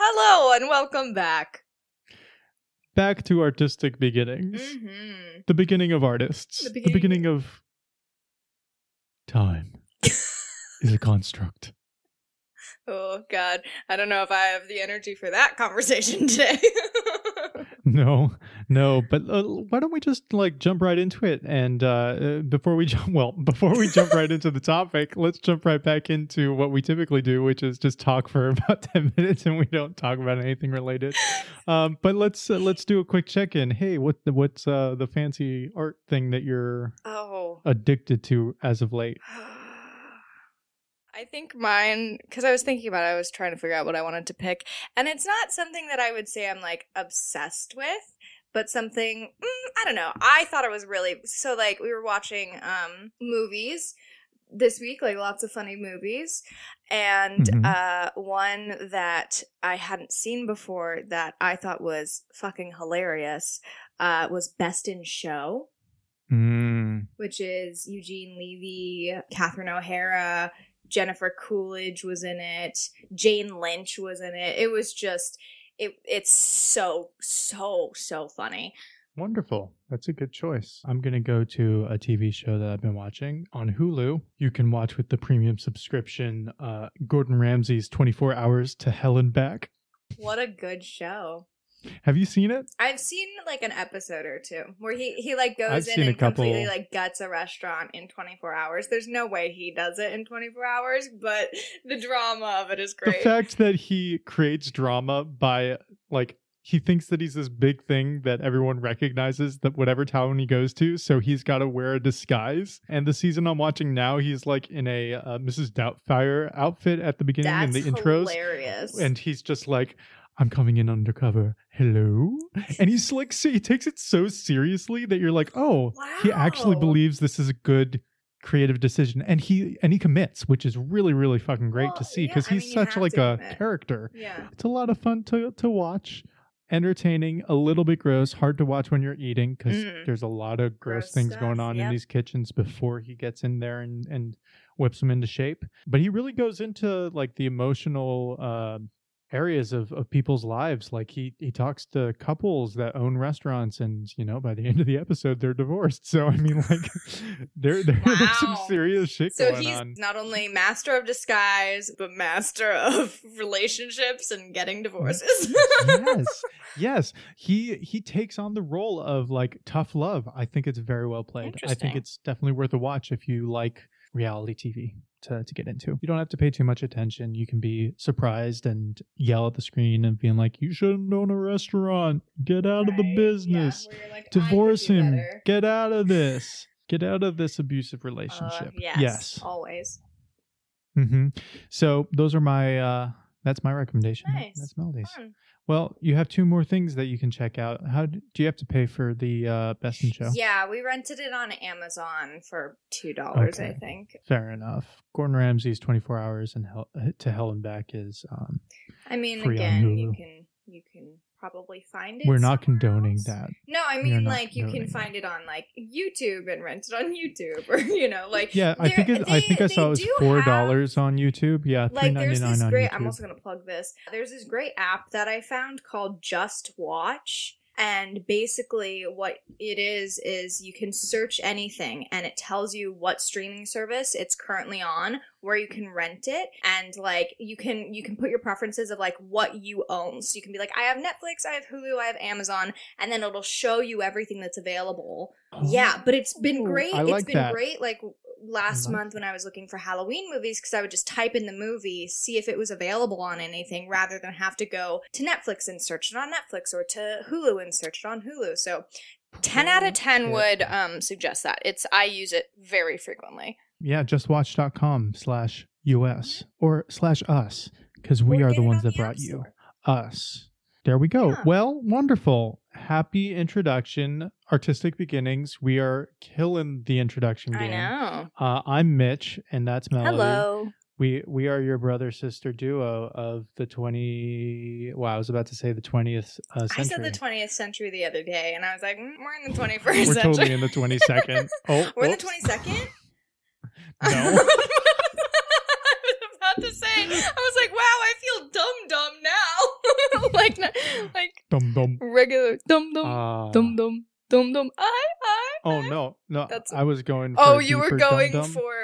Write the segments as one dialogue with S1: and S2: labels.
S1: Hello and welcome back.
S2: Back to artistic beginnings.
S1: Mm-hmm.
S2: The beginning of artists.
S1: The
S2: The
S1: beginning-
S2: beginning, of time is a construct.
S1: Oh God, I don't know if I have the energy for that conversation today.
S2: No, no, but uh, why don't we just like jump right into it? And uh, before we jump, well, before we jump right into the topic, let's jump right back into what we typically do, which is just talk for about ten minutes, and we don't talk about anything related. Um, but let's uh, let's do a quick check in. Hey, what what's uh, the fancy art thing that you're
S1: oh.
S2: addicted to as of late?
S1: I think mine, because I was thinking about it, I was trying to figure out what I wanted to pick. And it's not something that I would say I'm like obsessed with, but something, mm, I don't know. I thought it was really, so like we were watching um movies this week, like lots of funny movies. And
S2: Mhm.
S1: uh, one that I hadn't seen before that I thought was fucking hilarious uh, was Best in Show
S2: Mm.
S1: which is Eugene Levy, Catherine O'Hara, Jennifer Coolidge was in it, Jane Lynch was in it. It was just it it's so so so funny.
S2: Wonderful. That's a good choice. I'm going to go to a TV show that I've been watching on Hulu. You can watch with the premium subscription uh, Gordon Ramsay's 24 Hours to Hell and Back.
S1: What a good show.
S2: Have you seen it?
S1: I've seen like an episode or two where he he like goes
S2: I've
S1: in and completely like guts a restaurant in 24 hours. There's no way he does it in 24 hours, but the drama of it is great.
S2: The fact that he creates drama by like he thinks that he's this big thing that everyone recognizes that whatever town he goes to, so he's got to wear a disguise. And the season I'm watching now, he's like in a uh, Mrs. Doubtfire outfit at the beginning
S1: That's
S2: in the intros.
S1: hilarious.
S2: and he's just like i'm coming in undercover. Hello? And he's like so he takes it so seriously that you're like oh he actually believes this is a good creative decision. And he and he commits which is really really fucking great
S1: Well,
S2: to see
S1: yeah,
S2: because
S1: I
S2: he's
S1: mean,
S2: such like a
S1: commit.
S2: character.
S1: Yeah.
S2: it's a lot of fun to to watch. Entertaining a little bit gross hard to watch when you're eating because
S1: Mhm.
S2: there's a lot of gross,
S1: Gross
S2: things
S1: stuff,
S2: going on in these kitchens before he gets in there and and whips them into shape. But he really goes into like the emotional uh, areas of, of people's lives like he he talks to couples that own restaurants and you know by the end of the episode they're divorced. So i mean like there there- there's some serious shit
S1: So he's
S2: on.
S1: not only master of disguise, but master of relationships and getting divorces.
S2: yes yes. He he takes on the role of like tough love. I think it's very well played. I think it's definitely worth a watch if you like reality tv to, to get into. You don't have to pay too much attention. You can be surprised and yell at the screen and being like you shouldn't own a restaurant. Get out of the business.
S1: yeah, like,
S2: divorce
S1: do
S2: him.
S1: better.
S2: get out of this. Get out of this abusive
S1: Uh,
S2: relationship.
S1: yes,
S2: yes.
S1: always.
S2: Mm-hmm. so those are my uh that's my recommendation
S1: Nice.
S2: that's melody's
S1: Fun.
S2: well, you have two more things that you can check out. How do you have to pay for the uh, Best in Show?
S1: Yeah, we rented it on Amazon for two dollars, I think.
S2: Fair enough. Gordon Ramsay's 24 Hours and hell, to Hell and Back is. Um,
S1: I mean, again, you can you can probably find it.
S2: we're not condoning
S1: else.
S2: that.
S1: No, I mean, like you can find it on like YouTube and rent it on YouTube, or you know, like
S2: Yeah, I think it, I think I saw it was four dollars on YouTube. Yeah, three
S1: like there's this
S2: on
S1: great i'm also going to plug this there's this great app that i found called JustWatch and basically what it is is you can search anything and it tells you what streaming service it's currently on where you can rent it and like you can you can put your preferences of like what you own. So you can be like i have netflix i have hulu i have amazon and then it'll show you everything that's available. Oh. Yeah but it's been
S2: Oh,
S1: great.
S2: I
S1: It's
S2: like
S1: been
S2: that.
S1: great like last
S2: like
S1: month when I was looking for Halloween movies because I would just type in the movie, see if it was available on anything rather than have to go to Netflix and search it on Netflix or to Hulu and search it on Hulu. So 10 out of 10
S2: Shit.
S1: would um suggest that. It's I use it very frequently.
S2: Yeah, justwatch.com slash US or slash us because we
S1: Or
S2: are the ones
S1: on
S2: that
S1: the
S2: brought you us. There we go.
S1: Yeah.
S2: Well, wonderful. Happy introduction, artistic beginnings. We are killing the introduction
S1: I
S2: game.
S1: know.
S2: Uh, I'm Mitch, and that's Melody.
S3: Hello.
S2: We we are your brother sister duo of the twenty. Wow, I was about to say the twentieth uh, century.
S1: I said the 20th century the other day, and I was like, mm, we're in the 21st
S2: We're
S1: century.
S2: totally in the twenty second. Oh,
S1: we're in the 22nd?
S2: No.
S1: I was about to say, I was like, wow, I feel dumb dumb now. like, not- like
S2: Dum dum.
S1: regular dum dum
S2: Uh,
S1: dum dum dum dum. I, I.
S2: Oh
S1: I.
S2: no, no!
S1: That's-
S2: I was going. For
S1: Oh, you were going
S2: dum-dum
S1: for.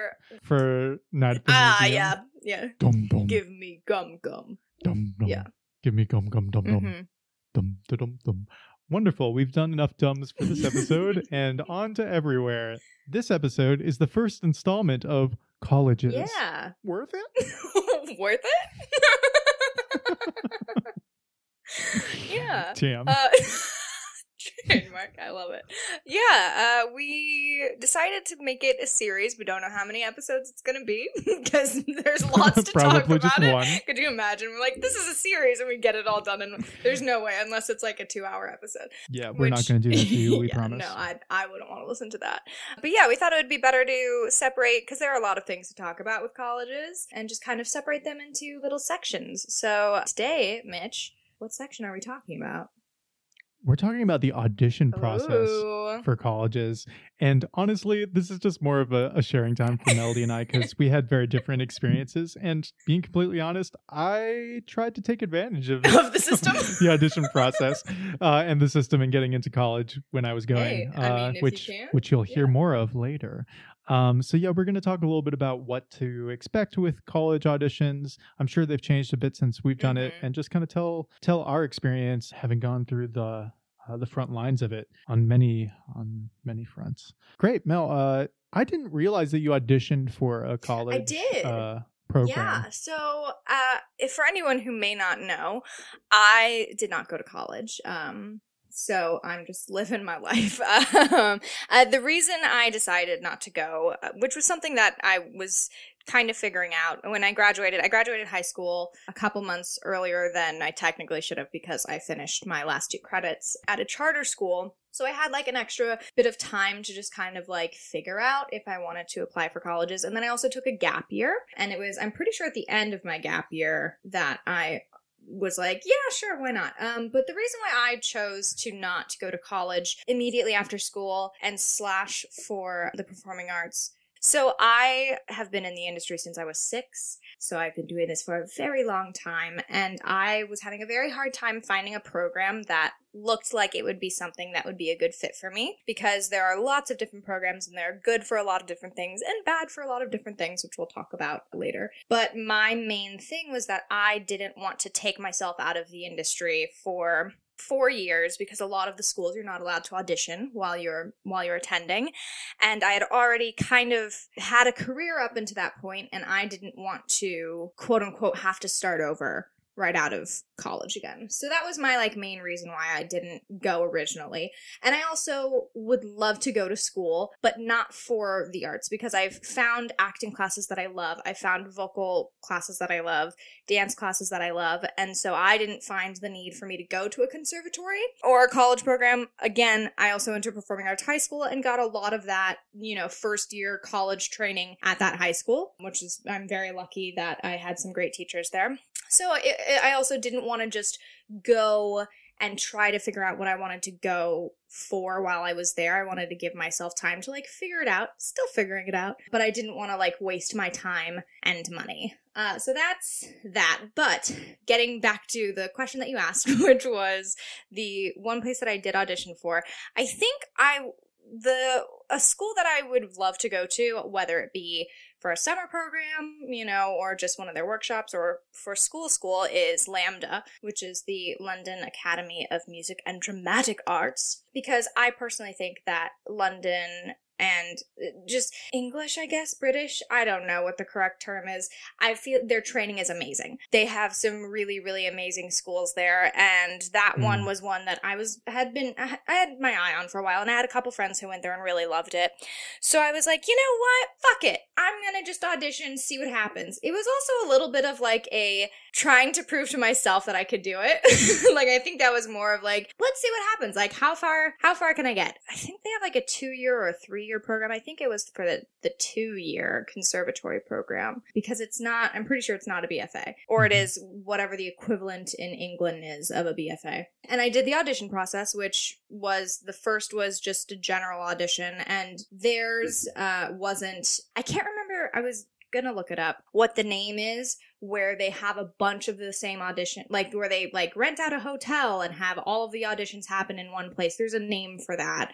S2: for night
S1: Ah,
S2: museum.
S1: yeah, yeah.
S2: Dum dum.
S1: Give me gum gum.
S2: dum dum.
S1: yeah.
S2: Give me gum gum dum dum
S1: Mhm.
S2: dum dum dum dum. Wonderful. We've done enough dums for this episode, and on to everywhere. This episode is the first installment of colleges.
S1: Yeah.
S2: Worth it?
S1: Worth it? yeah.
S2: Damn.
S1: Uh, trademark. I love it. Yeah, uh, we decided to make it a series. We don't know how many episodes it's going to be because there's lots to talk about it.
S2: one.
S1: Could you imagine? We're like, this is a series, and we get it all done, and there's no way unless it's like a two-hour episode.
S2: yeah, we're not going to do that to you. We
S1: Yeah,
S2: promise.
S1: No, I I wouldn't want to listen to that. But yeah, we thought it would be better to separate because there are a lot of things to talk about with colleges, and just kind of separate them into little sections. So today, Mitch, what section are we talking about?
S2: We're talking about the audition process.
S1: Ooh.
S2: for colleges. And honestly, this is just more of a, a sharing time for Melody and I because we had very different experiences. And being completely honest, I tried to take advantage of,
S1: Of the system?
S2: the audition process, uh, and the system and getting into college when I was going,
S1: Hey, I
S2: uh,
S1: mean, you
S2: which
S1: can,
S2: which you'll hear
S1: yeah.
S2: more of later. Um, so yeah, we're going to talk a little bit about what to expect with college auditions. I'm sure they've changed a bit since we've done it,
S1: Mhm.
S2: and just kind of tell tell our experience having gone through the uh, the front lines of it on many on many fronts. Great, Mel. Uh, I didn't realize that you auditioned for a college.
S1: I did.
S2: Uh, program.
S1: Yeah. So, uh, if for anyone who may not know, I did not go to college. Um, so I'm just living my life. um, uh, the reason I decided not to go, uh, which was something that I was kind of figuring out when I graduated, I graduated high school a couple months earlier than I technically should have because I finished my last two credits at a charter school. So I had like an extra bit of time to just kind of like figure out if I wanted to apply for colleges. And then I also took a gap year. And it was, I'm pretty sure at the end of my gap year that I was like, yeah, sure, why not? Um, but the reason why I chose to not go to college immediately after school and slash for the performing arts. So I have been in the industry since I was six. So I've been doing this for a very long time. And I was having a very hard time finding a program that looked like it would be something that would be a good fit for me because there are lots of different programs and they're good for a lot of different things and bad for a lot of different things, which we'll talk about later. But my main thing was that I didn't want to take myself out of the industry for four years because a lot of the schools you're not allowed to audition while you're while you're attending. And i had already kind of had a career up into that point and i didn't want to quote unquote have to start over right out of college again so that was my like main reason why i didn't go originally and i also would love to go to school but not for the arts because i've found acting classes that i love i found vocal classes that i love dance classes that I love. And so I didn't find the need for me to go to a conservatory or a college program. Again, I also went to performing arts high school and got a lot of that, you know, first year college training at that high school, which is, I'm very lucky that I had some great teachers there. So it, it- I also didn't want to just go and try to figure out what I wanted to go for while I was there. I wanted to give myself time to like figure it out, still figuring it out, but I didn't want to like waste my time and money. Uh, so that's that. But getting back to the question that you asked, which was the one place that I did audition for, I think I the a school that I would love to go to, whether it be for a summer program, you know, or just one of their workshops or for school school is LAMDA, which is the London Academy of Music and Dramatic Arts, because I personally think that London and uh, just English, I guess, British. I don't know what the correct term is. I feel their training is amazing. They have some really, really amazing schools there, and that
S2: Mm.
S1: one was one that I was had been I had my eye on for a while, and I had a couple friends who went there and really loved it. So I was like, you know what? Fuck it. I'm gonna just audition, see what happens. It was also a little bit of like a trying to prove to myself that I could do it. like I think that was more of like, let's see what happens. Like how far how far can I get? I think they have like a two year or a three year program. I think it was for the, the two year conservatory program because it's not I'm pretty sure it's not a BFA. Or it
S2: Mhm.
S1: whatever the equivalent in England is of a BFA. And I did the audition process, which was the first was just a general audition, and theirs uh, wasn't. I can't remember. I was gonna look it up. What the name is? Where they have a bunch of the same audition, like where they like rent out a hotel and have all of the auditions happen in one place. There's a name for that.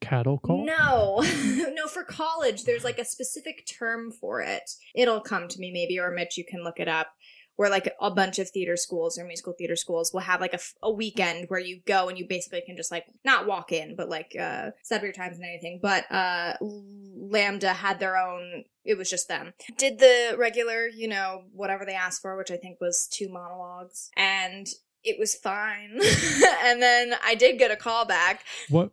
S2: Cattle call?
S1: No, no, for college, there's like a specific term for it. It'll come to me maybe, or Mitch, you can look it up. Where like a bunch of theater schools or musical theater schools will have like a, f- a weekend where you go and you basically can just like not walk in, but like uh set up your times and anything. But uh LAMDA had their own. It was just them. Did the regular, you know, whatever they asked for, which I think was two monologues, and it was fine. and then I did get a call back
S2: What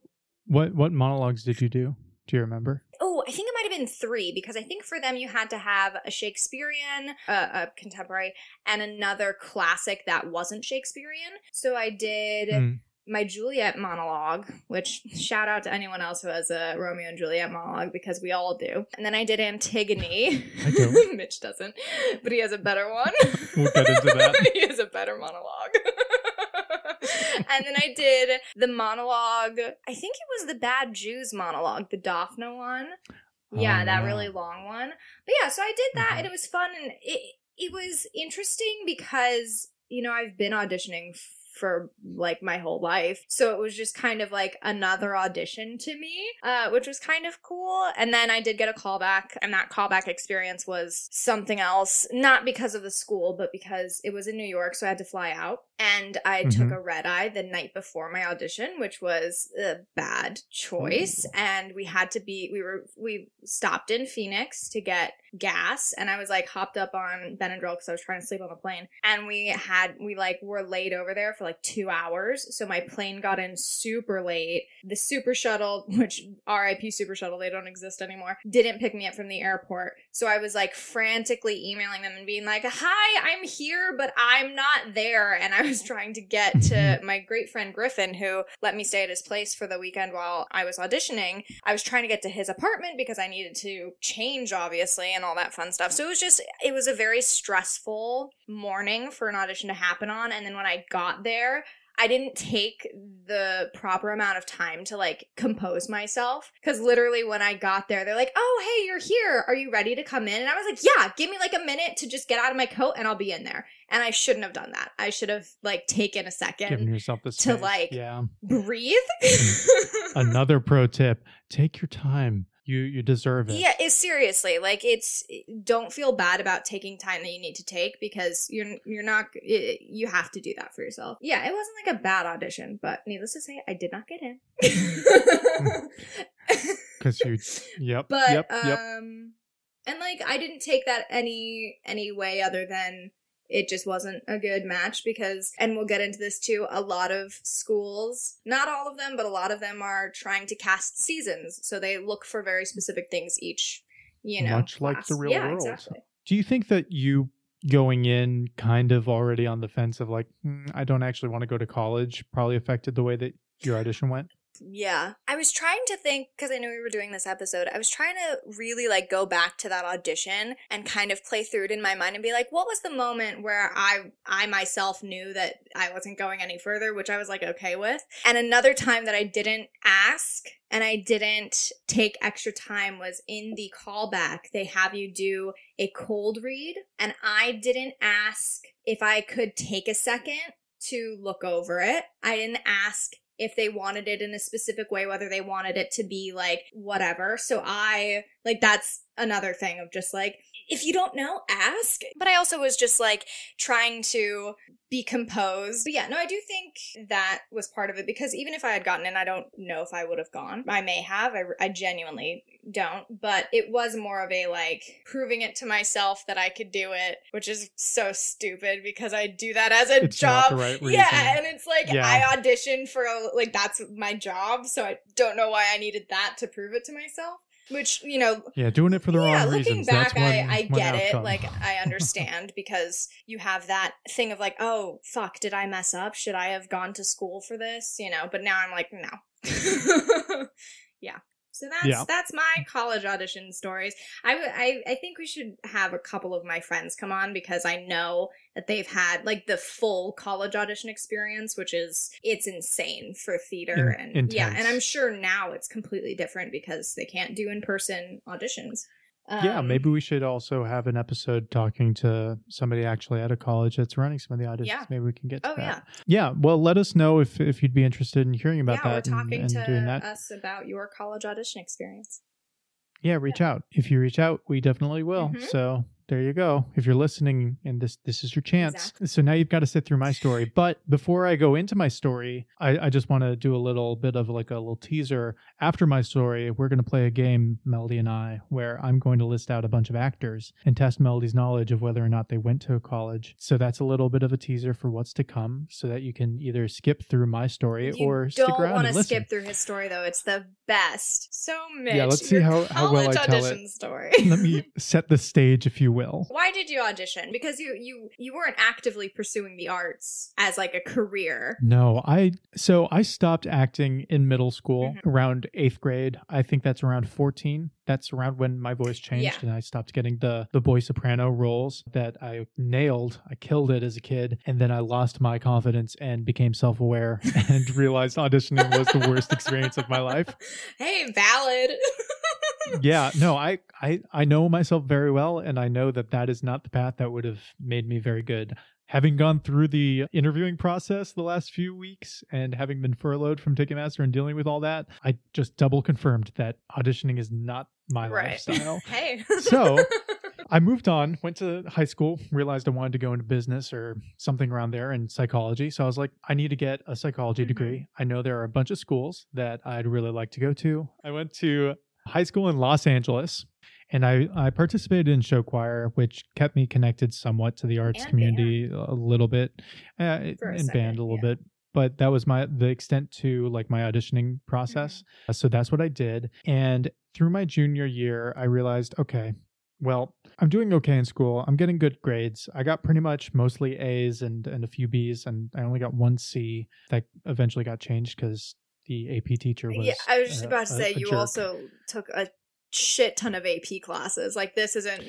S2: what what monologues did you do? Do you remember?
S1: Oh, I think it might have been three because I think for them you had to have a Shakespearean, uh, a contemporary, and another classic that wasn't Shakespearean. So I did
S2: Mm.
S1: my Juliet monologue, which shout out to anyone else who has a Romeo and Juliet monologue because we all do. And then I did Antigone.
S2: I don't.
S1: Mitch doesn't, but he has a better one.
S2: We'll get into that.
S1: he has a better monologue. and then I did the monologue. I think it was the Bad Jews monologue, the Daphne one. Yeah,
S2: Oh,
S1: that
S2: yeah.
S1: really long one. But yeah, so I did that,
S2: Mhm.
S1: and it was fun, and it it was interesting because you know I've been auditioning for like my whole life, so it was just kind of like another audition to me, uh, which was kind of cool. And then I did get a callback, and that callback experience was something else, not because of the school, but because it was in New York, so I had to fly out, and I took
S2: Mhm.
S1: a red eye the night before my audition, which was a bad choice, and we had to be we were we stopped in Phoenix to get gas and I was like hopped up on Benadryl because I was trying to sleep on the plane. And we had we like were laid over there for like two hours. So my plane got in super late. The super shuttle which RIP super shuttle they don't exist anymore didn't pick me up from the airport. So I was like frantically emailing them and being like hi I'm here but I'm not there. And I was trying to get to mm-hmm. my great friend Griffin who let me stay at his place for the weekend while I was auditioning I was trying to get to his apartment because I needed to change, obviously, and all that fun stuff. So it was just, it was a very stressful morning for an audition to happen on. And then when I got there, I didn't take the proper amount of time to like compose myself. Cause literally when I got there, they're like, oh, hey, you're here. Are you ready to come in? And I was like, yeah, give me like a minute to just get out of my coat and I'll be in there. And I shouldn't have done that. I should have like taken a second,
S2: Giving yourself the space.
S1: like-
S2: yeah.
S1: breathe.
S2: Another pro tip: take your time. You you deserve it.
S1: Yeah, it's seriously like it's don't feel bad about taking time that you need to take because you're you're not it, you have to do that for yourself. Yeah, it wasn't like a bad audition, but needless to say, I did not get in.
S2: Because you. Yep.
S1: but
S2: yep. yep.
S1: um, and like I didn't take that any any way other than it just wasn't a good match because and we'll get into this too a lot of schools not all of them but a lot of them are trying to cast seasons so they look for very specific things each you know
S2: Much like the real
S1: yeah,
S2: world.
S1: exactly.
S2: Do you think that you going in kind of already on the fence of like "Mm, I don't actually want to go to college probably affected the way that your audition went?
S1: Yeah. I was trying to think because I knew we were doing this episode. I was trying to really like go back to that audition and kind of play through it in my mind and be like, what was the moment where I I myself knew that I wasn't going any further, which I was like okay with. And another time that I didn't ask and I didn't take extra time was in the callback. They have you do a cold read and I didn't ask if I could take a second to look over it. I didn't ask if they wanted it in a specific way, whether they wanted it to be like whatever. So I like that's another thing of just like if you don't know, ask. But I also was just like trying to be composed. But yeah, no, I do think that was part of it because even if I had gotten in, I don't know if I would have gone. I may have. I, I genuinely don't. But it was more of a like proving it to myself that I could do it, which is so stupid because I do that as a
S2: It's
S1: job.
S2: the right
S1: yeah, and it's like
S2: Yeah.
S1: I auditioned for a, like that's my job, so I don't know why I needed that to prove it to myself. Which you know,
S2: Yeah, doing it for the
S1: yeah,
S2: wrong
S1: looking
S2: reasons.
S1: back,
S2: That's one,
S1: I, I get it. Like, I understand because you have that thing of like, oh, fuck, did I mess up? Should I have gone to school for this? You know, but now I'm like, no. yeah. So that's
S2: Yeah.
S1: that's my college audition stories. I I I think we should have a couple of my friends come on because I know that they've had like the full college audition experience, which is it's insane for theater
S2: In-
S1: and yeah, and. I'm sure now it's completely different because they can't do in person auditions.
S2: Yeah,
S1: Um,
S2: maybe we should also have an episode talking to somebody actually at a college that's running some of the auditions.
S1: Yeah.
S2: Maybe we can get to
S1: Oh
S2: that.
S1: yeah,
S2: Yeah, well, let us know if if you'd be interested in hearing about
S1: yeah. We're
S2: that and,
S1: talking
S2: and
S1: to
S2: doing that.
S1: us about your college audition experience.
S2: yeah, reach out. If you reach out, we definitely will.
S1: Mhm.
S2: So there you go. If you're listening and this this is your chance.
S1: Exactly.
S2: So now you've got to sit through my story. But before I go into my story, I, I just want to do a little bit of like a little teaser. After my story, we're gonna play a game, Melody and I, where I'm going to list out a bunch of actors and test Melody's knowledge of whether or not they went to a college. So that's a little bit of a teaser for what's to come, so that you can either skip through my story
S1: You
S2: or stick around.
S1: don't
S2: want
S1: to skip through his story though; it's the best. So, Mitch,
S2: Yeah, let's see how- how well I tell it.
S1: story.
S2: Let me set the stage, if you will.
S1: Why did you audition? Because you you you weren't actively pursuing the arts as like a career.
S2: No, I so I stopped acting in middle school
S1: Mhm.
S2: around eighth grade. I think that's around fourteen. That's around when my voice changed
S1: Yeah.
S2: and I stopped getting the the boy soprano roles that I nailed. I killed it as a kid, and then I lost my confidence and became self aware and realized auditioning was the worst experience of my life.
S1: Hey, valid.
S2: Yeah, no, I I I know myself very well, and I know that that is not the path that would have made me very good. Having gone through the interviewing process the last few weeks and having been furloughed from Ticketmaster and dealing with all that, I just double confirmed that auditioning is not my
S1: right.
S2: lifestyle.
S1: hey.
S2: So- I moved on, went to high school, realized I wanted to go into business or something around there in psychology. So I was like, I need to get a psychology
S1: Mhm.
S2: degree. I know there are a bunch of schools that I'd really like to go to. I went to high school in Los Angeles and I, I participated in show choir, which kept me connected somewhat to the arts
S1: And
S2: community a little bit, uh, and
S1: second,
S2: band a little
S1: yeah.
S2: bit. But that was my the extent to like my auditioning process.
S1: Mm-hmm.
S2: So that's what I did. And through my junior year, I realized, okay, well, I'm doing okay in school. I'm getting good grades. I got pretty much mostly A's and, and a few B's, and I only got one C that eventually got changed because the AP teacher was.
S1: yeah, I was just
S2: uh,
S1: about to
S2: a-
S1: say
S2: a
S1: you
S2: jerk.
S1: also took a shit ton of AP classes. Like this isn't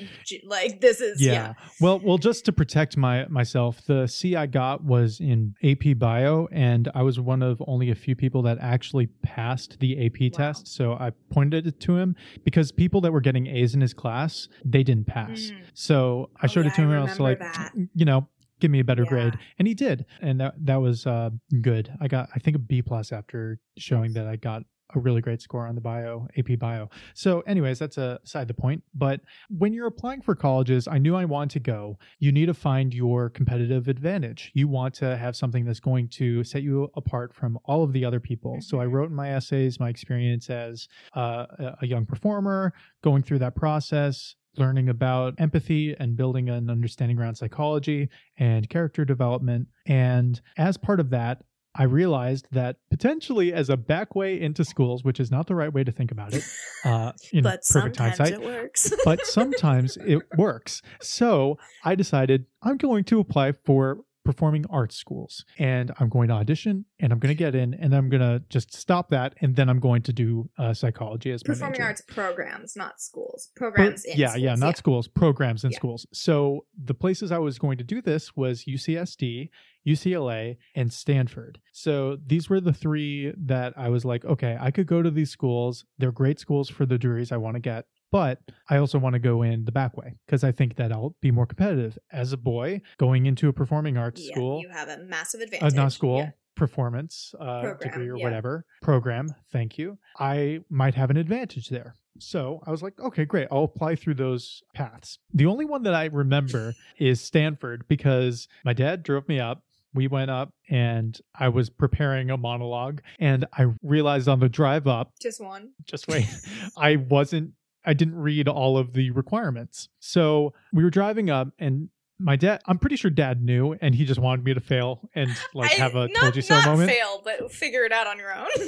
S1: like this is
S2: Yeah.
S1: yeah.
S2: Well, well, just to protect my myself, the C I got was in AP Bio, and I was one of only a few people that actually passed the AP
S1: Wow.
S2: test. So I pointed it to him because people that were getting A's in his class, they didn't pass.
S1: Mm.
S2: So I
S1: Oh,
S2: showed
S1: yeah,
S2: it to him, and I was like,
S1: that.
S2: you know, give me a better
S1: Yeah.
S2: grade, and he did, and that that was uh, good. I got, I think, a B plus after showing that I got a really great score on the bio AP bio. So, anyways, that's a side the point. But when you're applying for colleges, I knew I wanted to go. You need to find your competitive advantage. You want to have something that's going to set you apart from all of the other people. So I
S1: Mhm.
S2: wrote in my essays my experience as uh, a young performer, going through that process, learning about empathy and building an understanding around psychology and character development. And as part of that, I realized that potentially as a back way into schools, which is not the right way to think about it, uh, in
S1: But
S2: perfect
S1: sometimes
S2: hindsight,
S1: it works.
S2: but sometimes it works. So I decided I'm going to apply for performing arts schools and I'm going to audition and I'm going to get in and I'm going to just stop that and then I'm going to do uh, psychology as my
S1: Performing
S2: major.
S1: arts programs, not schools.
S2: Pro-
S1: Programs in
S2: yeah,
S1: schools,
S2: yeah, not schools, programs in
S1: Yeah.
S2: schools. So the places I was going to do this was UCSD, UCLA, and Stanford. So these were the three that I was like, okay, I could go to these schools. They're great schools for the degrees I want to get. But I also want to go in the back way because I think that I'll be more competitive as a boy going into a performing arts
S1: Yeah,
S2: school
S1: you have a massive
S2: uh,
S1: advantage.
S2: not school
S1: Yeah.
S2: performance uh,
S1: Program,
S2: degree or
S1: yeah.
S2: whatever program thank you i might have an advantage there So I was like, okay, great. I'll apply through those paths. The only one that I remember is Stanford because my dad drove me up. We went up and I was preparing a monologue and I realized on the drive up,
S1: Just one.
S2: just wait, I wasn't, I didn't read all of the requirements. So we were driving up and my dad, I'm pretty sure dad knew and he just wanted me to fail and like
S1: I-
S2: have a
S1: not,
S2: told you so moment.
S1: fail, but figure it out on your own.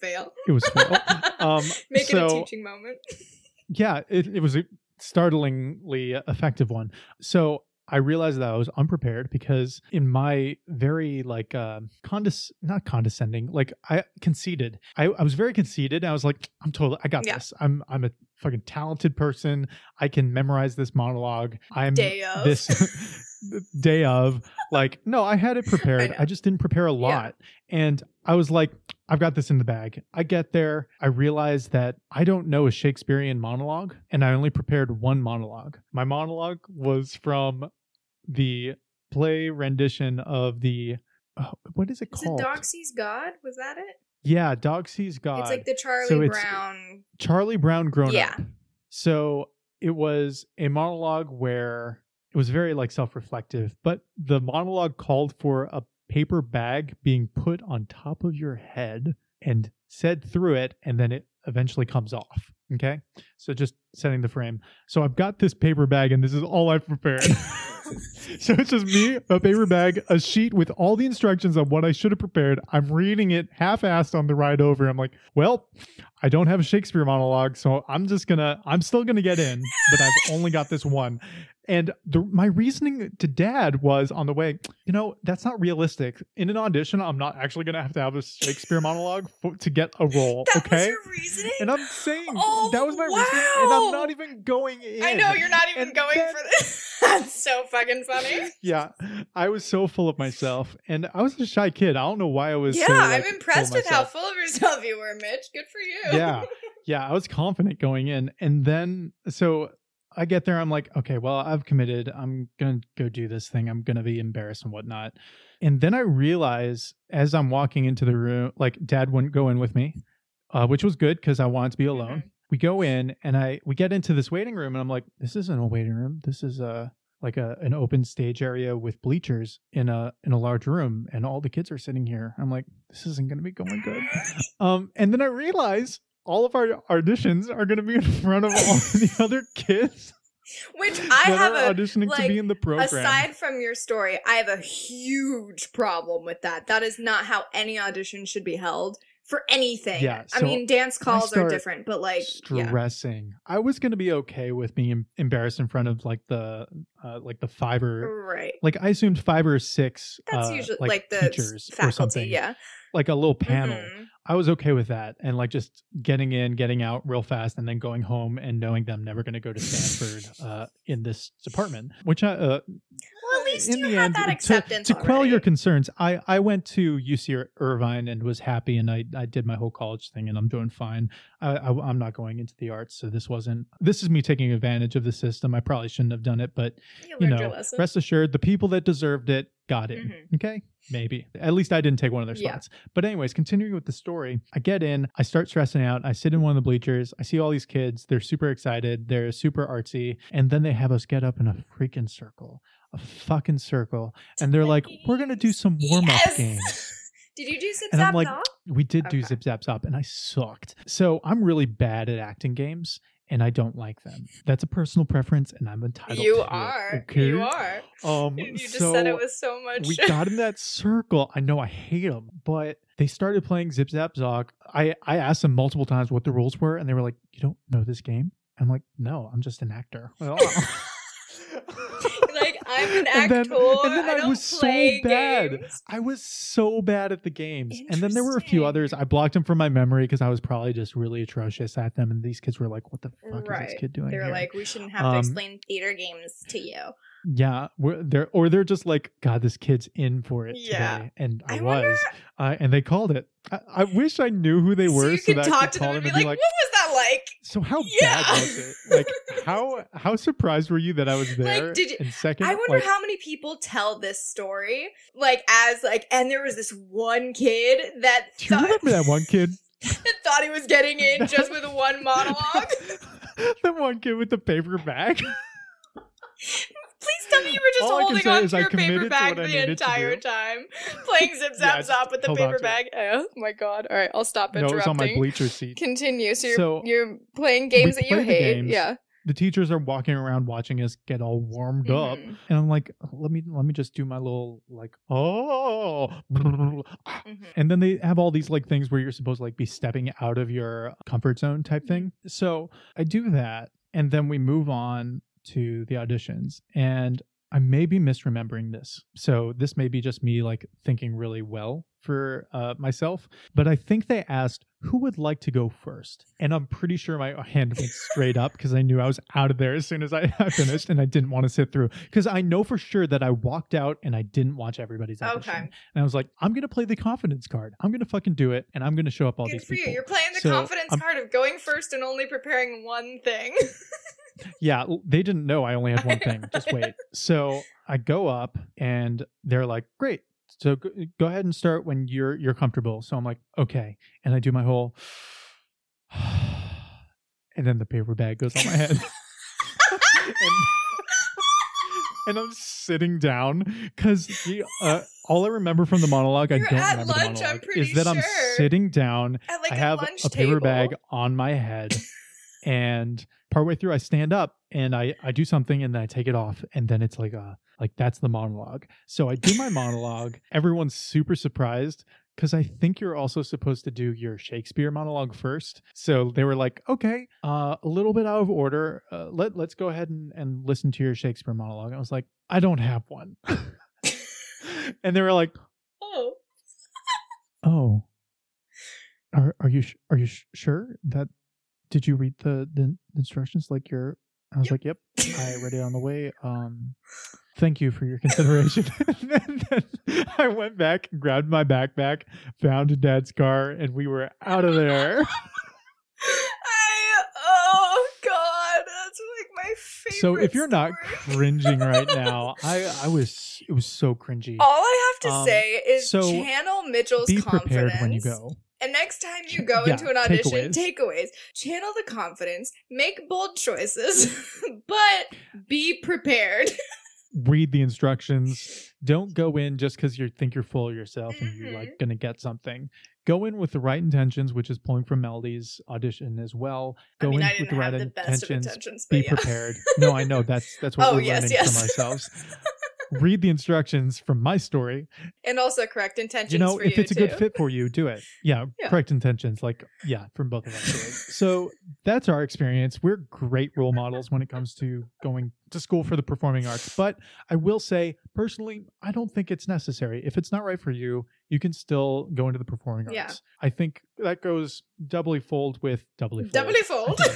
S1: fail.
S2: It was fail. Um,
S1: Make it a teaching moment.
S2: yeah, it, it was a startlingly effective one. So I realized that I was unprepared because in my very like uh, condes not condescending, like I conceded. I, I was very conceited. I was like, I'm totally I got
S1: Yeah.
S2: this. I'm I'm a fucking talented person. I can memorize this monologue. I'm
S1: Day of.
S2: this day of like no i had it prepared
S1: know.
S2: I, just didn't prepare a lot and i was like i've got this in the bag i get there i realize that i don't know a shakespearean monologue and i only prepared one monologue my monologue was from the play rendition of the oh, what is it
S1: Is
S2: called
S1: it Dog Sees God? Was that it?
S2: yeah dog sees god
S1: It's like the Charlie
S2: So
S1: Brown.
S2: Charlie Brown grown up.
S1: Yeah.
S2: up. So it was a monologue where it was very like self-reflective, but the monologue called for a paper bag being put on top of your head and said through it, and then it eventually comes off. Okay. So just setting the frame. So I've got this paper bag, and this is all I've prepared. so it's just me, a paper bag, a sheet with all the instructions on what I should have prepared. I'm reading it half-assed on the ride over. I'm like, well, I don't have a Shakespeare monologue, so I'm just gonna, I'm still gonna get in, but I've only got this one. And the, my reasoning to dad was on the way, you know, that's not realistic. In an audition, I'm not actually gonna have to have a Shakespeare monologue for, to get a role,
S1: That
S2: okay?
S1: your reasoning?
S2: And I'm saying
S1: Oh,
S2: that was my reasoning, and I'm not even going in.
S1: I know you're not even
S2: And
S1: going
S2: then-
S1: for this. That's so fucking funny.
S2: Yeah, I was so full of myself, and I was a shy kid. I don't know why I was.
S1: Yeah,
S2: so,
S1: I'm impressed with how full of yourself you were, Mitch. Good for you.
S2: yeah yeah i was confident going in and then so i get there i'm like okay well i've committed i'm gonna go do this thing i'm gonna be embarrassed and whatnot and then i realize as i'm walking into the room like dad wouldn't go in with me uh, which was good because i wanted to be alone we go in and i we get into this waiting room and i'm like this isn't a waiting room this is a like a an open stage area with bleachers in a in a large room and all the kids are sitting here. I'm like this isn't going to be going good. Um and then i realize all of our auditions are going to be in front of all the other kids
S1: Which I have a
S2: auditioning to
S1: like,
S2: be in the program.
S1: aside from your story, I have a huge problem with that. That is not how any audition should be held for anything.
S2: Yeah,
S1: I mean, dance calls are different, but like, yeah.
S2: stressing i was going to be okay with being embarrassed in front of like the uh, like the five or
S1: Right.
S2: like i assumed five or six
S1: That's
S2: uh,
S1: usually
S2: like,
S1: like, the
S2: teachers
S1: faculty,
S2: or something
S1: yeah.
S2: like a little panel
S1: Mhm.
S2: I was okay with that and like just getting in, getting out real fast, and then going home and knowing that I'm never going to go to Stanford uh, in this department. Which I, uh,
S1: at least
S2: in
S1: you
S2: the
S1: had
S2: end,
S1: that
S2: to-
S1: acceptance
S2: to, quell your concerns, I I went to UC Irvine and was happy, and I I did my whole college thing, and I'm doing fine. I, I I'm not going into the arts, so this wasn't. This is me taking advantage of the system. I probably shouldn't have done it, but
S1: You
S2: you know, rest assured, the people that deserved it got in.
S1: Mhm.
S2: Okay, maybe at least I didn't take one of their
S1: Yeah.
S2: spots. But anyways, continuing with the story, I get in, I start stressing out. I sit in one of the bleachers. I see all these kids. They're super excited. They're super artsy, and then they have us get up in a freaking circle, a fucking circle, and they're like, "We're gonna do some warm up
S1: Yes!
S2: games."
S1: Did you do zip
S2: And I'm like,
S1: zop?
S2: We did do zip zap zop, and I sucked. So I'm really bad at acting games, and I don't like them. That's a personal preference, and I'm entitled.
S1: You
S2: to it,
S1: are.
S2: okay?
S1: You are.
S2: Um,
S1: You just
S2: so
S1: said it was so much.
S2: we got in that circle. I know I hate them, but they started playing Zip Zap Zock. I I asked them multiple times what the rules were, and they were like, "You don't know this game." I'm like, "No, I'm just an actor."
S1: like I'm an
S2: And then- and then
S1: I
S2: I was so bad.
S1: games.
S2: I was so bad at the games. And then there were a few others. I blocked them from my memory because I was probably just really atrocious at them. And these kids were like, what the fuck is this kid doing?
S1: They were
S2: here?"
S1: like, we shouldn't have
S2: Um,
S1: to explain theater games to you.
S2: yeah, we're, they're, or they're just like, God, this kid's in for it
S1: Yeah.
S2: today. And I,
S1: I
S2: was.
S1: wonder-
S2: Uh, and they called it. I, I wish I knew who they were
S1: so you
S2: so
S1: could
S2: that I
S1: talk
S2: could
S1: to them and be like,
S2: be like,
S1: what was that like?
S2: so how
S1: Yeah.
S2: bad was it? Like, how how surprised were you that I was there?
S1: did you-
S2: and second,
S1: I wonder
S2: like,
S1: how many people tell this story, like as like, and there was this one kid that
S2: Do you
S1: thought-
S2: remember that one kid?
S1: and thought he was getting in just with one monologue.
S2: the one kid with the paper bag.
S1: Please tell me you were just
S2: All
S1: holding on to your paper bag the entire time, playing zip
S2: Yeah,
S1: zap with the paper bag. Oh my god! All right, I'll stop interrupting.
S2: no, it was
S1: interrupting.
S2: on my bleacher seat.
S1: Continue. So you're
S2: So,
S1: you're playing games that you hate.
S2: games.
S1: Yeah.
S2: The teachers are walking around watching us get all warmed up.
S1: Mhm.
S2: And I'm like, let me let me just do my little like oh
S1: Mhm.
S2: and then they have all these like things where you're supposed to like be stepping out of your comfort zone type thing. So I do that and then we move on to the auditions and I may be misremembering this. So this may be just me like thinking really well for uh, myself, but I think they asked who would like to go first. And I'm pretty sure my hand went straight up because I knew I was out of there as soon as I I finished and I didn't want to sit through because I know for sure that I walked out and I didn't watch everybody's audition.
S1: Okay.
S2: And I was like, I'm gonna play the confidence card. I'm gonna fucking do it, and I'm gonna show up all
S1: Good
S2: these
S1: for
S2: people.
S1: you. You're playing the
S2: So,
S1: confidence
S2: I'm-
S1: card of going first and only preparing one thing.
S2: Yeah, they didn't know I only had one thing. Just wait. So I go up, and they're like, "Great, so go, ahead and start when you're you're comfortable." So I'm like, "Okay," and I do my whole, and then the paper bag goes on my head, and, and I'm sitting down because uh, all I remember from the monologue, I
S1: You're
S2: don't
S1: at
S2: remember
S1: lunch,
S2: the
S1: I'm
S2: monologue,
S1: pretty
S2: is that I'm sitting down
S1: At like
S2: I
S1: a
S2: have
S1: lunch
S2: a paper
S1: table.
S2: bag on my head, and partway through, I stand up and I I do something, and then I take it off, and then it's like a like that's the monologue. So I do my monologue. Everyone's super surprised because I think you're also supposed to do your Shakespeare monologue first. So they were like, okay, uh, a little bit out of order. Uh, let let's go ahead and, and listen to your Shakespeare monologue. I was like, I don't have one. and they were like,
S1: Oh.
S2: Oh, are are you sh- are you sh- sure that? Did you read the the instructions like you're? I was
S1: Yep.
S2: like, yep, I read it on the way. Um, thank you for your consideration. and then I went back, grabbed my backpack, found Dad's car, and we were out of there.
S1: I oh god, that's like my favorite.
S2: so if you're not cringing right now, I I was it was so cringy.
S1: all I have to
S2: Um,
S1: say is
S2: so
S1: channel Mitchell's
S2: Be
S1: confidence.
S2: prepared when you go.
S1: And next time you go
S2: Yeah,
S1: into an audition,
S2: takeaways.
S1: takeaways. Channel the confidence, make bold choices, but be prepared.
S2: read the instructions. Don't go in just because you think you're full of yourself and you're like mm-hmm. gonna get something. Go in with the right intentions, which is pulling from Melody's audition as well. Go
S1: I mean,
S2: in with the right
S1: the
S2: intentions.
S1: intentions,
S2: Be
S1: yeah.
S2: prepared. No, I know that's that's what
S1: Oh,
S2: we're
S1: yes,
S2: learning
S1: yes.
S2: from ourselves. Read the instructions from my story.
S1: and also correct intentions
S2: you know, if
S1: you
S2: it's a good fit for you, do it. Yeah,
S1: Yeah.
S2: correct intentions. Like, yeah, from both of us. so that's our experience. We're great role models when it comes to going to school for the performing arts. But I will say, personally, I don't think it's necessary. If it's not right for you, you can still go into the performing arts.
S1: Yeah.
S2: I think that goes doubly fold with doubly fold.
S1: Doubly fold.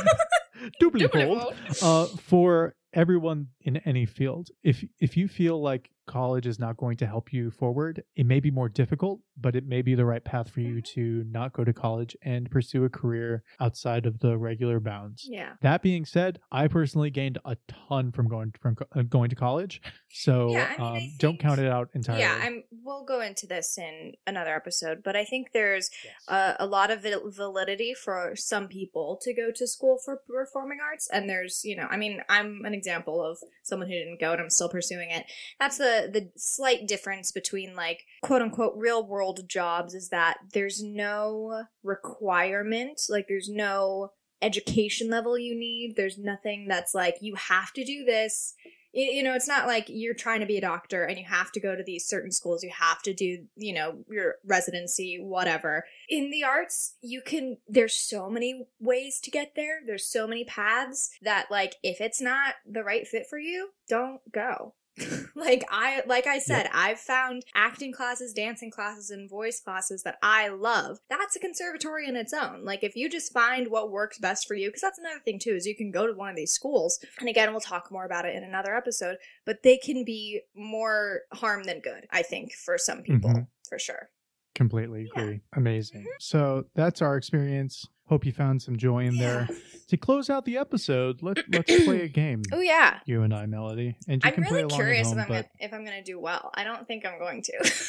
S2: doubly fold. uh, for everyone in any field. If if you feel like college is not going to help you forward, it may be more difficult, but it may be the right path for you to not go to college and pursue a career outside of the regular bounds.
S1: Yeah.
S2: That being said, I personally gained a ton from going from uh, going to college, so
S1: Yeah, I mean,
S2: um, don't count it out entirely.
S1: Yeah, I'm. We'll go into this in another episode, but I think there's
S2: Yes.
S1: uh, a lot of validity for some people to go to school for performing arts, and there's, you know, I mean, I'm an example of someone who didn't go and I'm still pursuing it. That's the the slight difference between like quote unquote real world jobs is that there's no requirement, like there's no education level you need. There's nothing that's like you have to do this you, know it's not like you're trying to be a doctor and you have to go to these certain schools you have to do you know your residency whatever. In the arts you can there's so many ways to get there. There's so many paths that like if it's not the right fit for you don't go like i like i said i've found acting classes dancing classes and voice classes that i love that's a conservatory in its own like if you just find what works best for you because that's another thing too is you can go to one of these schools and again we'll talk more about it in another episode but they can be more harm than good i think for some people
S2: Mhm.
S1: for sure
S2: Completely
S1: Yeah.
S2: agree. Amazing. So that's our experience. Hope you found some joy in there. To close out the episode, let let's play a game.
S1: oh yeah
S2: You and I, Melody, and you
S1: i'm
S2: can play
S1: really curious
S2: home.
S1: if i'm
S2: but
S1: gonna, if i'm gonna do well i don't think i'm going to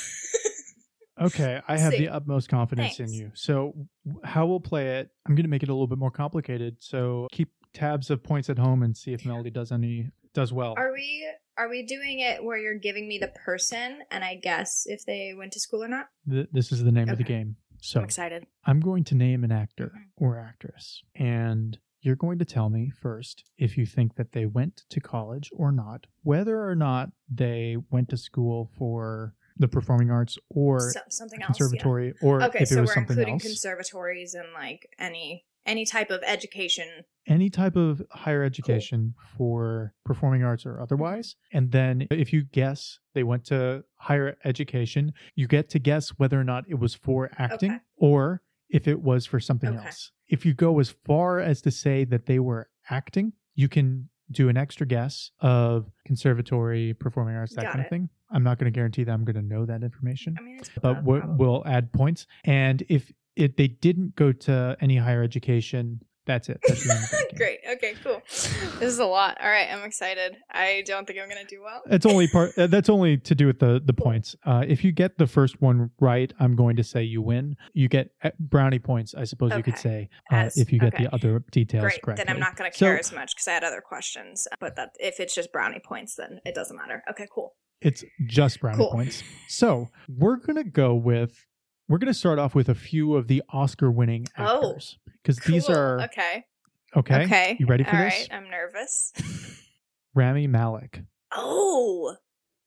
S2: Okay, I have
S1: See.
S2: the utmost confidence
S1: Thanks.
S2: in you. So, how we'll play it, I'm going to make it a little bit more complicated. So, keep tabs of points at home and see if Melody does any does well.
S1: Are we are we doing it where you're giving me the person and I guess if they went to school or not?
S2: Th- this is the name of the game. So,
S1: I'm excited.
S2: I'm going to name an actor
S1: Mhm.
S2: or actress, and you're going to tell me first if you think that they went to college or not, whether or not they went to school for the performing arts or
S1: So, something else. yeah.
S2: conservatory, or
S1: Okay,
S2: if
S1: so
S2: it was
S1: we're
S2: something
S1: including
S2: else.
S1: conservatories and like any any type of education.
S2: any type of higher education for performing arts or otherwise. And then if you guess they went to higher education, you get to guess whether or not it was for acting
S1: Okay.
S2: or if it was for something
S1: Okay.
S2: else. If you go as far as to say that they were acting, you can do an extra guess of conservatory, performing arts, that
S1: Got
S2: kind of thing. I'm not going to guarantee that I'm going to know that information
S1: I mean, it's
S2: but we'll, we'll add points. And if if they didn't go to any higher education, that's it. That's the end of that game.
S1: Great. Okay, cool. This is a lot. All right, I'm excited. I don't think I'm going to do well.
S2: It's only part. uh, That's only to do with the the points. Uh, if you get the first one right, I'm going to say you win. You get uh, brownie points, I suppose you could say, uh,
S1: As-
S2: if you get
S1: okay.
S2: the other details
S1: Great.
S2: correctly.
S1: Then I'm not going to
S2: So-
S1: care as much because I had other questions. But that if it's just brownie points, then it doesn't matter. Okay, cool.
S2: It's just brownie
S1: Cool.
S2: points. So we're gonna go with. We're gonna start off with a few of the Oscar-winning
S1: Oh,
S2: actors because these
S1: Cool.
S2: are
S1: okay.
S2: okay.
S1: Okay.
S2: You ready for
S1: All
S2: this?
S1: right, I'm nervous.
S2: Rami Malek.
S1: Oh.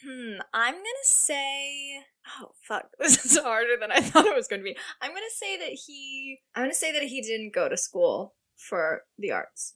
S1: Hmm. I'm gonna say. Oh fuck! This is harder than I thought it was going to be. I'm gonna say that he. I'm gonna say that he didn't go to school for the arts.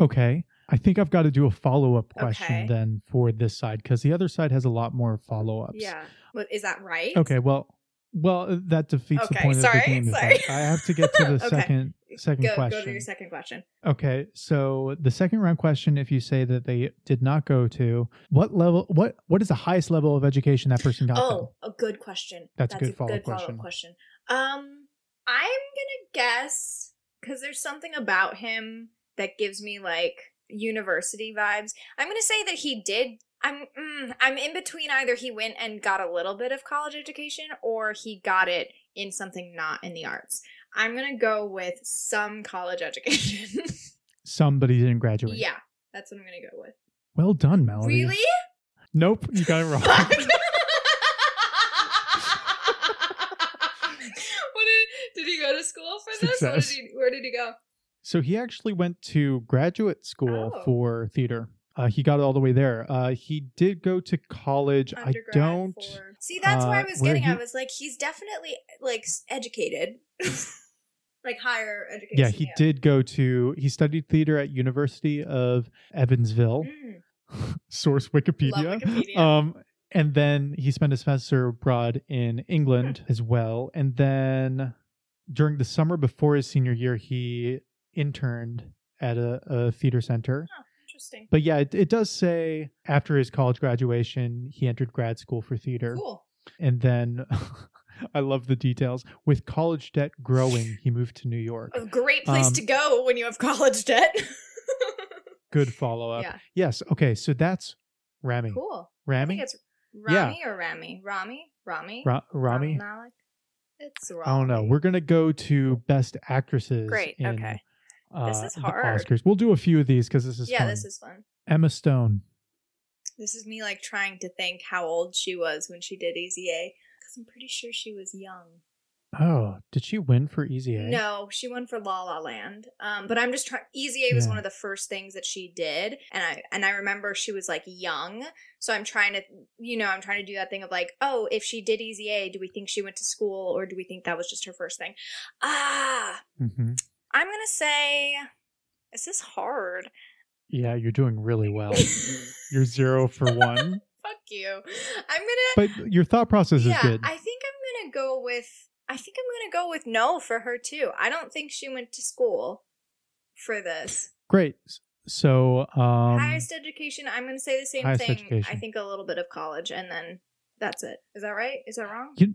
S2: Okay. I think I've got to do a follow up question
S1: Okay.
S2: then for this side because the other side has a lot more follow ups.
S1: Yeah. But is that right?
S2: Okay. Well, well, uh, that defeats the
S1: Okay,
S2: point of the game.
S1: sorry.
S2: I have to get to the
S1: Okay.
S2: second second
S1: Go,
S2: question.
S1: go to your second question.
S2: Okay. So the second round question, if you say that they did not go to what level, what what is the highest level of education that person got?
S1: Oh, a good question.
S2: That's a good follow-up
S1: follow-up
S2: question.
S1: question. Um, I'm gonna guess because there's something about him that gives me like university vibes. I'm gonna say that he did. I'm mm, I'm in between either he went and got a little bit of college education or he got it in something not in the arts. I'm gonna go with some college education.
S2: Somebody didn't graduate.
S1: yeah, that's what I'm gonna go with.
S2: Well done, Melody.
S1: Really?
S2: Nope. You got it wrong.
S1: What did did he go to school for this? What did he, where did he go?
S2: So he actually went to graduate school
S1: Oh.
S2: for theater. Uh, he got all the way there. Uh, he did go to college. I don't.
S1: for- See, that's where I
S2: uh,
S1: was getting.
S2: he-
S1: I was like, he's definitely like educated, like higher education.
S2: Yeah, he did go to. He studied theater at University of Evansville.
S1: Mm,
S2: Source Wikipedia.
S1: Wikipedia.
S2: Um, and then he spent a semester abroad in England
S1: Hmm.
S2: as well. And then during the summer before his senior year, he interned at a, a theater center.
S1: oh, interesting.
S2: But yeah, it, it does say after his college graduation, he entered grad school for theater.
S1: Cool.
S2: And then I love the details. With college debt growing, he moved to New York.
S1: A great place
S2: Um,
S1: to go when you have college debt.
S2: Good follow up.
S1: yeah.
S2: Yes. Okay. So that's Rami.
S1: Cool. I think
S2: Rami?
S1: it's
S2: Yeah.
S1: Rami or Rami. Rami. Rami.
S2: Ra- Rami?
S1: Malek. It's Rami.
S2: I don't know. We're gonna go to best actresses.
S1: Great, okay.
S2: Uh,
S1: This is hard.
S2: Oscars. We'll do a few of these because this is
S1: yeah,
S2: fun.
S1: this is fun.
S2: Emma Stone.
S1: This is me like trying to think how old she was when she did Easy A because I'm pretty sure she was young.
S2: Oh, did she win for Easy A?
S1: No, she won for La La Land. Um, but I'm just trying. Easy A was
S2: Yeah.
S1: one of the first things that she did, and I and I remember she was like young. So I'm trying to, you know, I'm trying to do that thing of like, oh, if she did Easy A, do we think she went to school or do we think that was just her first thing? Ah,
S2: hmm
S1: I'm gonna say, Is this is hard.
S2: Yeah, you're doing really well. you're zero for one,
S1: Fuck you. I'm gonna.
S2: but your thought process
S1: yeah,
S2: is good.
S1: I think I'm gonna go with. I think I'm gonna go with no for her too. I don't think she went to school for this.
S2: Great. So, um,
S1: highest education. I'm gonna say the same thing.
S2: education.
S1: I think a little bit of college, and then that's it. Is that right? Is that wrong?
S2: You-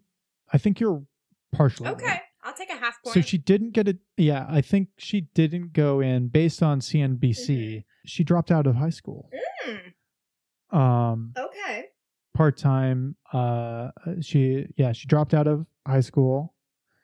S2: I think you're partially right.
S1: I'll take a half point.
S2: So she didn't get it. Yeah, I think she didn't go in based on CNBC.
S1: Mhm.
S2: She dropped out of high school.
S1: Mm,
S2: Um,
S1: okay.
S2: part time. Uh, she yeah she dropped out of high school.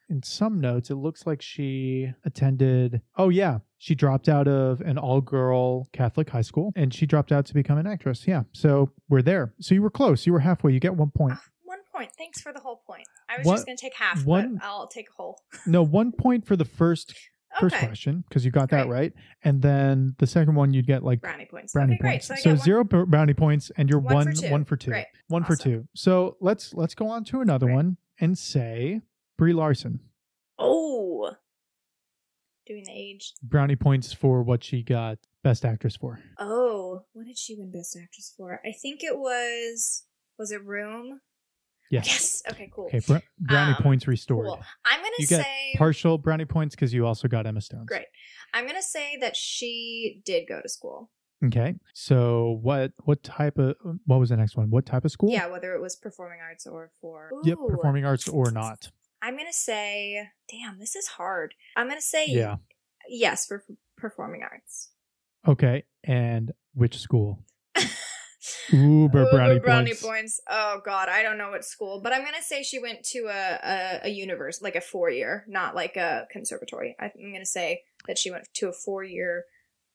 S2: In some notes, it looks like she attended. Oh yeah, she dropped out of an all girl Catholic high school, and she dropped out to become an actress. Yeah, so we're there. So you were close. You were halfway. You get one point.
S1: Ah, one point. Thanks for the whole point. I was
S2: What-
S1: just gonna take half,
S2: one-
S1: but I'll take a whole.
S2: No, one point for the first first
S1: Okay.
S2: question because you got that right, and then the second one you'd get like
S1: Brownie points.
S2: brownie
S1: okay, great.
S2: points.
S1: So,
S2: So, b- brownie points, and you're
S1: One
S2: one
S1: for two.
S2: one for two.
S1: Great.
S2: One for two. So let's let's go on to another
S1: Great.
S2: one and say Brie Larson.
S1: Oh, doing the age.
S2: Brownie points for what she got Best Actress for.
S1: Oh, what did she win Best Actress for? I think it was. Was it Room?
S2: Yes.
S1: Yes. Okay. Cool.
S2: Okay. Br- brownie
S1: Um,
S2: points restored.
S1: Cool. I'm gonna
S2: You
S1: say.
S2: partial brownie points because you also got Emma Stone.
S1: Great. I'm gonna say that she did go to school.
S2: Okay. So what what type of what was the next one? What type of school?
S1: Yeah, whether it was performing arts or for.
S2: Yep. Performing arts or not.
S1: I'm gonna say. Damn, this is hard. I'm gonna say
S2: Yeah.
S1: yes for performing arts.
S2: Okay. And which school? Uber
S1: Uber
S2: brownie,
S1: brownie
S2: points.
S1: points. Oh god, I don't know what school, but I'm gonna say she went to a a, a universe like a four year, not like a conservatory. I'm gonna say that she went to a four year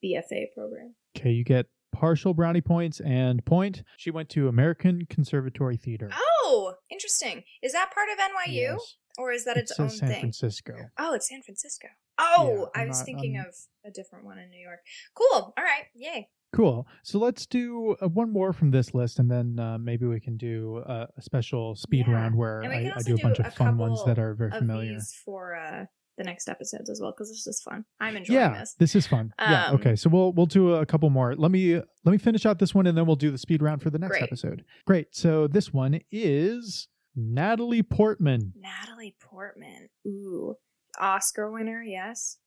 S1: BFA program.
S2: Okay, you get partial brownie points and point. She went to American Conservatory Theater.
S1: Oh, interesting. Is that part of NYU
S2: Yes.
S1: or is that
S2: It
S1: its
S2: says
S1: own
S2: San
S1: thing?
S2: Francisco.
S1: Oh, it's San Francisco. Oh,
S2: Yeah,
S1: I was
S2: not-
S1: thinking
S2: I'm-
S1: of a different one in New York. Cool. All right. Yay.
S2: Cool. So let's do uh, one more from this list, and then uh, maybe we can do uh, a special speed
S1: Yeah.
S2: round where I, I do a bunch
S1: do
S2: of
S1: a
S2: fun ones that are very familiar.
S1: for uh, the next episodes as well because this is fun. I'm enjoying
S2: Yeah,
S1: this.
S2: this is fun. yeah.
S1: Um,
S2: Okay. So we'll we'll do a couple more. Let me let me finish out this one, and then we'll do the speed round for the next
S1: Great.
S2: episode. Great. So this one is Natalie Portman.
S1: Natalie Portman. Ooh. Oscar winner, yes.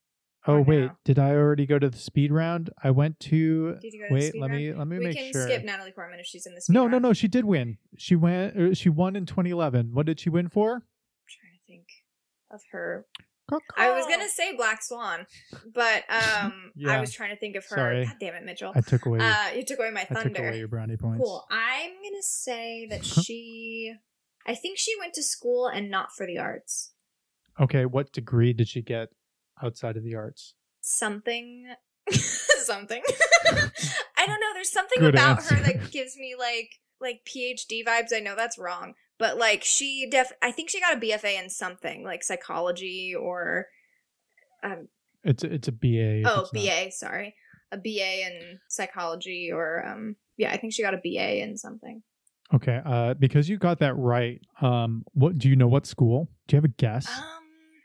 S2: Oh wait,
S1: no?
S2: did I already go to the speed round? I went to.
S1: Did you go to
S2: Wait, let
S1: round?
S2: me let me
S1: we
S2: make
S1: can
S2: sure.
S1: skip Natalie Portman if she's in the speed
S2: No, no,
S1: round.
S2: no. She did win. She went. er, She won in 2011. What did she win for?
S1: I'm trying to think of her. I was gonna say Black Swan, but um,
S2: Yeah.
S1: I was trying to think of her.
S2: Sorry.
S1: God damn it, Mitchell.
S2: I took away.
S1: Uh, you took away my
S2: I took
S1: thunder.
S2: away your brownie points.
S1: Cool. I'm gonna say that she. I think she went to school and not for the arts.
S2: Okay, what degree did she get outside of the arts?
S1: Something. something. I don't know. There's something
S2: Good
S1: about
S2: answer.
S1: her that gives me like like PhD vibes. I know that's wrong, but like she def. I think she got a BFA in something like psychology or. Um,
S2: It's a, it's a BA.
S1: oh,
S2: it's not.
S1: BA. Sorry, a BA in psychology or um. Yeah, I think she got a BA in something.
S2: Okay, uh, because you got that right. Um, what do you know? What school? Do you have a guess?
S1: Um.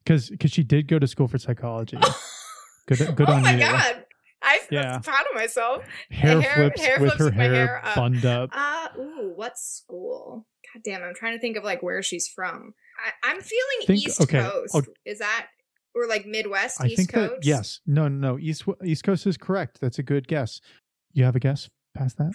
S2: Because because she did go to school for psychology. Good good
S1: oh
S2: on
S1: my
S2: you.
S1: god. I,
S2: Yeah.
S1: I'm proud of myself.
S2: Hair,
S1: Hair-
S2: flips
S1: hair
S2: with
S1: flips
S2: her
S1: with
S2: hair,
S1: hair up.
S2: bunned up.
S1: Uh, ooh, what school? God damn, I'm trying to think of like where she's from. I, I'm feeling
S2: Think-
S1: East
S2: okay,
S1: Coast.
S2: I'll-
S1: Is that or like Midwest?
S2: I
S1: East
S2: think
S1: Coast?
S2: that yes, no, no, no. East East Coast is correct. That's a good guess. You have a guess past that?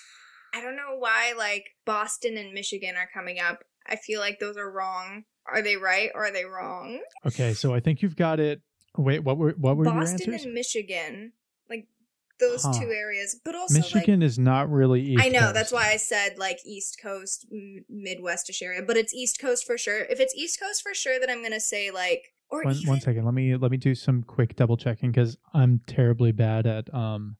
S1: I don't know why like Boston and Michigan are coming up. I feel like those are wrong. Are they right or are they wrong?
S2: Okay, so I think you've got it. Wait, what were what were
S1: Boston
S2: your answers?
S1: and Michigan, like those
S2: Huh.
S1: two areas, but also like
S2: Michigan is not really East.
S1: I know
S2: Coast.
S1: that's why I said like East Coast, m- Midwestish area, but it's East Coast for sure. If it's East Coast for sure, then I'm gonna say like or
S2: One,
S1: even
S2: one second. Let me let me do some quick double checking because I'm terribly bad at um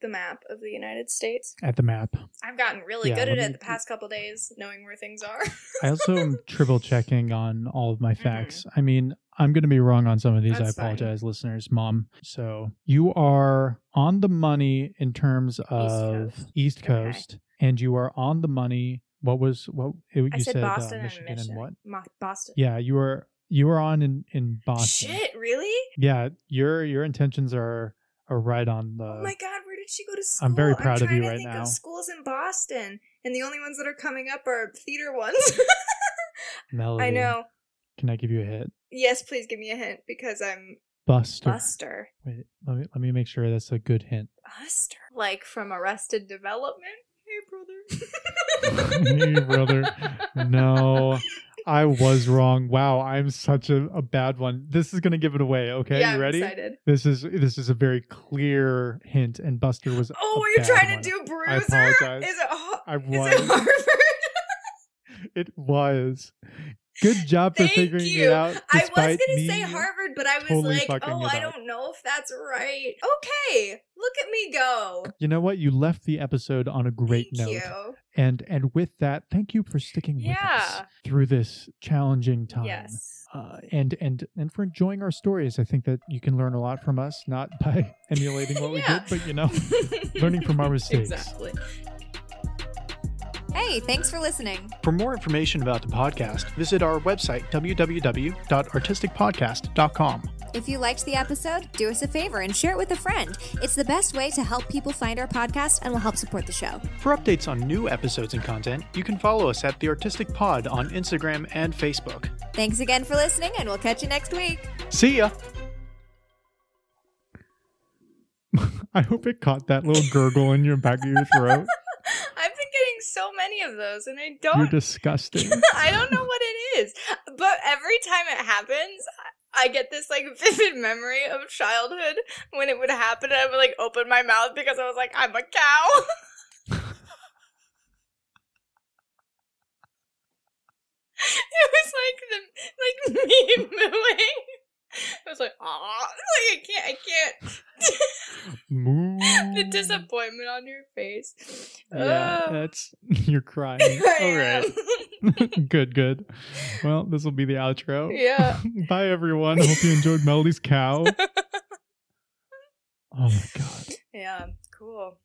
S1: the map of the United States.
S2: at the map.
S1: I've gotten really
S2: Yeah,
S1: good at
S2: let
S1: it the past couple days, knowing where things are.
S2: I also am triple checking on all of my
S1: Mm-hmm.
S2: facts. I mean, I'm going to be wrong on some of these.
S1: That's
S2: I
S1: fine.
S2: apologize, listeners, mom. So you are on the money in terms of
S1: Coast.
S2: East
S1: Okay.
S2: Coast, and you are on the money. What was what it, you
S1: I said,
S2: uh,
S1: Boston
S2: Michigan
S1: and Michigan.
S2: what?
S1: Mo- Boston.
S2: Yeah, you were you were on in in Boston.
S1: Shit, really?
S2: Yeah, your your intentions are are right on the.
S1: oh my god, where did she go to school?
S2: I'm very proud of you right now.
S1: Schools in Boston, and the only ones that are coming up are theater ones.
S2: Melody.
S1: I know.
S2: Can I give you a hint?
S1: Yes, please give me a hint because I'm
S2: Buster.
S1: Buster.
S2: Wait, let me let me make sure that's a good hint.
S1: Buster. Like from Arrested Development? Hey, brother.
S2: hey, brother. No, I was wrong. Wow, I'm such a, a bad one. This is gonna give it away. Okay,
S1: yeah,
S2: you ready?
S1: excited.
S2: This is this is a very clear hint, and Buster was.
S1: Oh,
S2: a
S1: you're
S2: bad
S1: trying
S2: one.
S1: to do
S2: I
S1: Bruiser?
S2: apologize.
S1: Is it,
S2: I
S1: is it Harvard?
S2: It was. Good job for figuring
S1: you.
S2: it out.
S1: I was gonna say Harvard, but I was
S2: totally
S1: like, oh, I don't know if that's right. Okay, look at me go.
S2: You know what? You left the episode on a great
S1: Thank
S2: note.
S1: you.
S2: And and with that, thank you for sticking with us through this challenging time.
S1: Yes.
S2: Uh, and and and for enjoying our stories. I think that you can learn a lot from us, not by emulating what
S1: Yeah.
S2: we did, but you know, learning from our mistakes.
S1: Exactly.
S3: Hey, thanks for listening.
S4: For more information about the podcast, visit our website, www.artisticpodcast.com.
S3: If you liked the episode, do us a favor and share it with a friend. It's the best way to help people find our podcast and will help support the show.
S4: For updates on new episodes and content, you can follow us at The Artistic Pod on Instagram and Facebook.
S3: Thanks again for listening, and we'll catch you next week.
S4: See ya!
S2: I hope it caught that little gurgle in your back of your throat.
S1: I've been getting so many of those, and I don't.
S2: You're disgusting.
S1: I don't know what it is, but every time it happens, I get this like vivid memory of childhood when it would happen, and I would like open my mouth because I was like, "I'm a cow." it was like the like me mooing. I was like, "Ah!" Like I can't, I can't. The disappointment on your face.
S2: Yeah, that's you're crying. All right. good, good. Well, this will be the outro.
S1: yeah.
S2: Bye, everyone. Hope you enjoyed Melody's cow. Oh my god.
S1: Yeah. Cool.